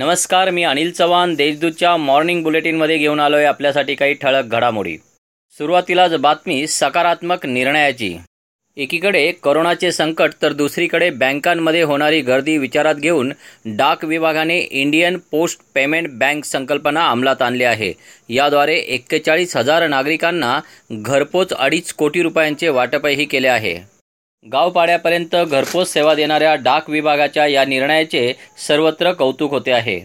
नमस्कार मी अनिल चव्हाण. देशदूतच्या मॉर्निंग बुलेटिनमध्ये घेऊन आलो आहे आपल्यासाठी काही ठळक घडामोडी. सुरुवातीलाच बातमी सकारात्मक निर्णयाची. एकीकडे करोनाचे संकट तर दुसरीकडे बँकांमध्ये होणारी गर्दी विचारात घेऊन डाक विभागाने इंडियन पोस्ट पेमेंट बँक संकल्पना अंमलात आणली आहे. याद्वारे एक्केचाळीस हजार नागरिकांना घरपोच अडीच कोटी रुपयांचे वाटपही केले आहे. गावपाड्यापर्यंत घरपोच सेवा देणाऱ्या डाक विभागाच्या या निर्णयाचे सर्वत्र कौतुक होते आहे.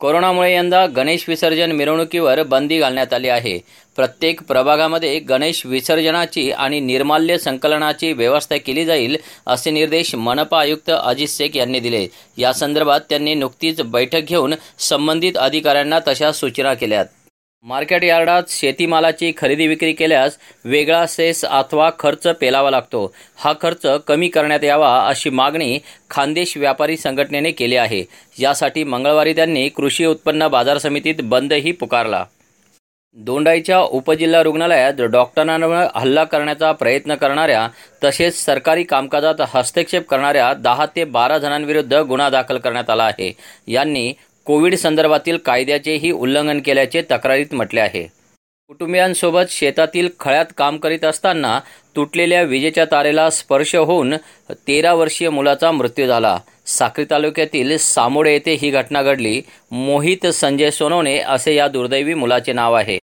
कोरोनामुळे यंदा गणेश विसर्जन मिरवणुकीवर बंदी घालण्यात आली आहे. प्रत्येक प्रभागामध्ये गणेश विसर्जनाची आणि निर्माल्य संकलनाची व्यवस्था केली जाईल असे निर्देश मनपा आयुक्त अजित शेख यांनी दिले. या संदर्भात त्यांनी नुकतीच बैठक घेऊन संबंधित अधिकाऱ्यांना तशा सूचना केल्यात. मार्केट यार्डात शेतीमालाची खरेदी विक्री केल्यास वेगळा सेस अथवा खर्च पेलावा लागतो. हा खर्च कमी करण्यात यावा अशी मागणी खानदेश व्यापारी संघटनेने केली आहे. यासाठी मंगळवारी त्यांनी कृषी उत्पन्न बाजार समितीत बंदही पुकारला. दोंडाईच्या उपजिल्हा रुग्णालयात डॉक्टरांवर हल्ला करण्याचा प्रयत्न करणाऱ्या तसेच सरकारी कामकाजात हस्तक्षेप करणाऱ्या दहा ते बारा जणांविरुद्ध गुन्हा दाखल करण्यात आला आहे. यांनी कोविड संदर्भातील कायद्याचेही उल्लंघन केल्याचे तक्रारीत म्हटले आहे. कुटुंबियांसोबत शेतातील खळ्यात काम करीत असताना तुटलेल्या विजेच्या तारेला स्पर्श होऊन तेरा वर्षीय मुलाचा मृत्यू झाला. साक्री तालुक्यातील सामोडे येथे ही घटना घडली. मोहित संजय सोनवणे असे या दुर्दैवी मुलाचे नाव आहे.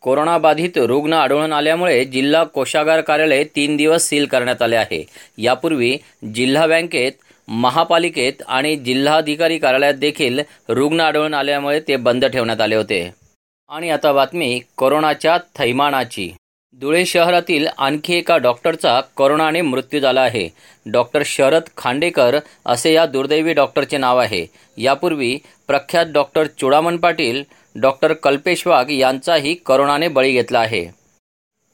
कोरोनाबाधित रुग्ण आढळून आल्यामुळे जिल्हा कोषागार कार्यालय तीन दिवस सील करण्यात आले आहे. यापूर्वी जिल्हा बँकेत महापालिकेत आणि जिल्हाधिकारी कार्यालयात देखील रुग्ण आढळून आल्यामुळे ते बंद ठेवण्यात आले होते. आणि आता बातमी कोरोनाच्या थैमानाची. धुळे शहरातील आणखी एका डॉक्टरचा कोरोनाने मृत्यू झाला आहे. डॉक्टर शरद खांडेकर असे या दुर्दैवी डॉक्टरचे नाव आहे. यापूर्वी प्रख्यात डॉक्टर चुडामन पाटील डॉक्टर कल्पेश वाघ यांचाही करोनाने बळी घेतला आहे.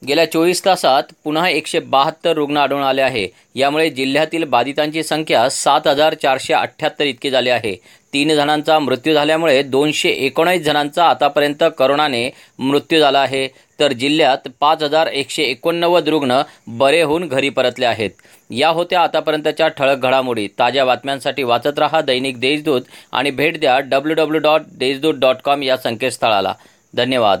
गेल्या चोवीस तासात पुन्हा एकशे बहात्तर रुग्ण आढळून आले आहे. यामुळे जिल्ह्यातील बाधितांची संख्या सात हजार चारशे अठ्ठ्याहत्तर इतकी झाली आहे. तीन जणांचा मृत्यू झाल्यामुळे दोनशे एकोणीस जणांचा आतापर्यंत करोनाने मृत्यू झाला आहे. तर जिल्ह्यात पाच हजार एकशे एकोणनव्वद रुग्ण बरे होऊन घरी परतले आहेत. या होत्या आतापर्यंतच्या ठळक घडामोडी. ताज्या बातम्यांसाठी वाचत रहा दैनिक देशदूत आणि भेट द्या W W dot Deshdoot dot com या संकेतस्थळाला. धन्यवाद.